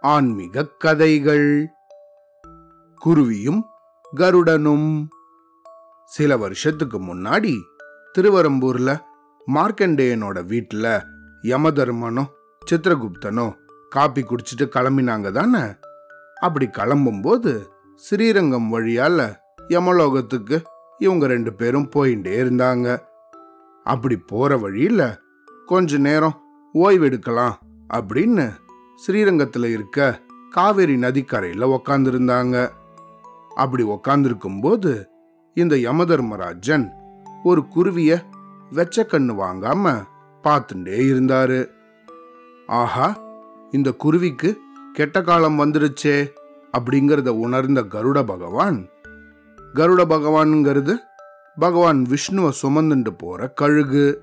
ஆன்மீக கதைகள். குருவியும் கருடனும். சில வருஷத்துக்கு முன்னாடி திருவரம்பூர்ல மார்க்கண்டேயனோட வீட்டுல யமதர்மனும் சித்திரகுப்தனும் காப்பி குடிச்சிட்டு கிளம்பினாங்க தானே? அப்படி கிளம்பும்போது ஸ்ரீரங்கம் வழியால யமலோகத்துக்கு இவங்க ரெண்டு பேரும் போயிட்டே இருந்தாங்க. அப்படி போற வழியில கொஞ்ச நேரம் ஓய்வெடுக்கலாம் அப்படின்னு ஸ்ரீரங்கத்தில் இருக்க காவேரி நதிக்கரையில் உக்காந்துருந்தாங்க. அப்படி உக்காந்துருக்கும்போது இந்த யமதர்மராஜன் ஒரு குருவிய வெச்ச கண்ணு வாங்காம பார்த்துட்டே இருந்தாரு. ஆஹா இந்த குருவிக்கு கெட்ட காலம் வந்துருச்சே அப்படிங்கிறத உணர்ந்த கருட பகவான் கருட பகவான்ங்கிறது பகவான் விஷ்ணுவை சுமந்துட்டு போற கழுகு.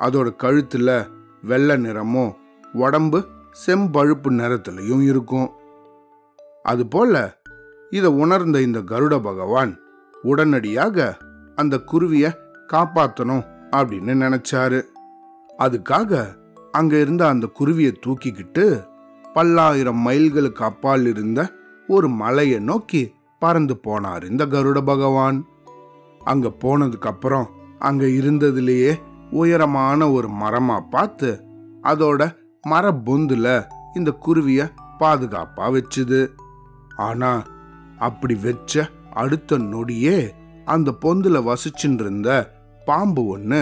அதோட கழுத்துல வெள்ளை நிறமும் உடம்பு செம்பழுப்பு நிறத்திலையும் இருக்கும். அதுபோல இதை உணர்ந்த இந்த கருட பகவான் உடனடியாக அந்த குருவிய காப்பாற்றணும் அப்படின்னு நினைச்சாரு. அதுக்காக அங்க இருந்த அந்த குருவியை தூக்கிக்கிட்டு பல்லாயிரம் மைல்களுக்கு அப்பால் இருந்த ஒரு மலையை நோக்கி பறந்து போனார் இந்த கருட பகவான். அங்க போனதுக்கு அப்புறம் அங்க இருந்ததுலேயே உயரமான ஒரு மரமா பார்த்து அதோட மர பொந்துல இந்த குருவிய பாதுகாப்பா வச்சுது. ஆனா அப்படி வச்ச அடுத்த நொடியே அந்த பொந்துல வசிச்சுட்டு இருந்த பாம்பு ஒண்ணு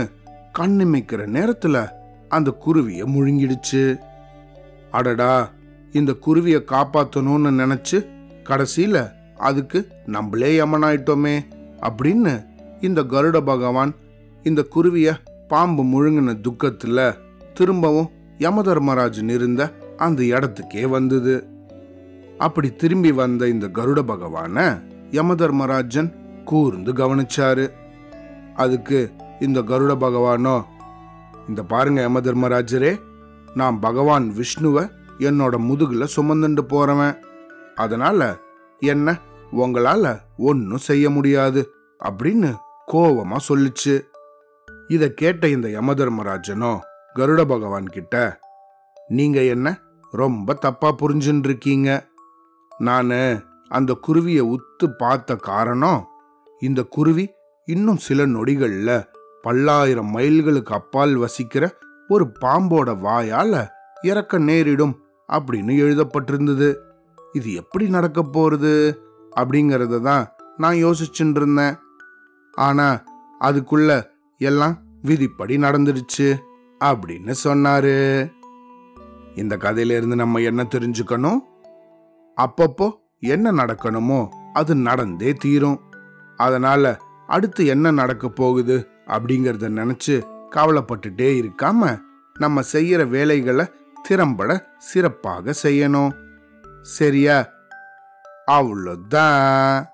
கண்ணிமைக்கிற நேரத்துல அந்த குருவிய முழுங்கிடுச்சு. அடடா இந்த குருவிய காப்பாத்தணும்னு நினைச்சு கடைசியில அதுக்கு நம்மளே யமனாயிட்டோமே அப்படின்னு இந்த கருட பகவான் இந்த குருவிய பாம்பு முழுங்கின துக்கத்துல திரும்பவும் யமதர்மராஜன் இருந்த அந்த இடத்துக்கே வந்தது. அப்படி திரும்பி வந்த இந்த கருட பகவான யமதர்மராஜன் கூர்ந்து கவனிச்சாரு. அதுக்கு இந்த கருட பகவானோ இந்த பாருங்க யமதர்மராஜரே நான் பகவான் விஷ்ணுவை என்னோட முதுகுல சுமந்துண்டு போறவன். அதனால என்ன உங்களால ஒன்னும் செய்ய முடியாது அப்படின்னு கோவமா சொல்லுச்சு. இதை கேட்ட இந்த யமதர்மராஜனோ கருட பகவான் கிட்ட நீங்க என்ன ரொம்ப தப்பா புரிஞ்சுன்னு இருக்கீங்க நான் அந்த குருவியை உத்து பார்த்த காரணம் இந்த குருவி இன்னும் சில நொடிகள்ல பல்லாயிரம் மைல்களுக்கு அப்பால் வசிக்கிற ஒரு பாம்போட வாயால இறக்க நேரிடும் அப்படின்னு எழுதப்பட்டிருந்தது. இது எப்படி நடக்க போறது? அப்படிங்கறத தான் நான் யோசிச்சுட்டு இருந்தேன் ஆனா அதுக்குள்ள எல்லாம் விதிப்படி நடந்துடுச்சு அப்படின்னு சொன்னாரு. இந்த கதையிலிருந்து நம்ம என்ன தெரிஞ்சுக்கணும்? அப்பப்போ என்ன நடக்கணுமோ அது நடந்தே தீரும். அதனால அடுத்து என்ன நடக்க போகுது அப்படிங்கறத நினைச்சு கவலைப்பட்டுட்டே இருக்காம நம்ம செய்யற வேலைகளை திறம்பட சிறப்பாக செய்யணும். சரியா? அவ்வளோதான்.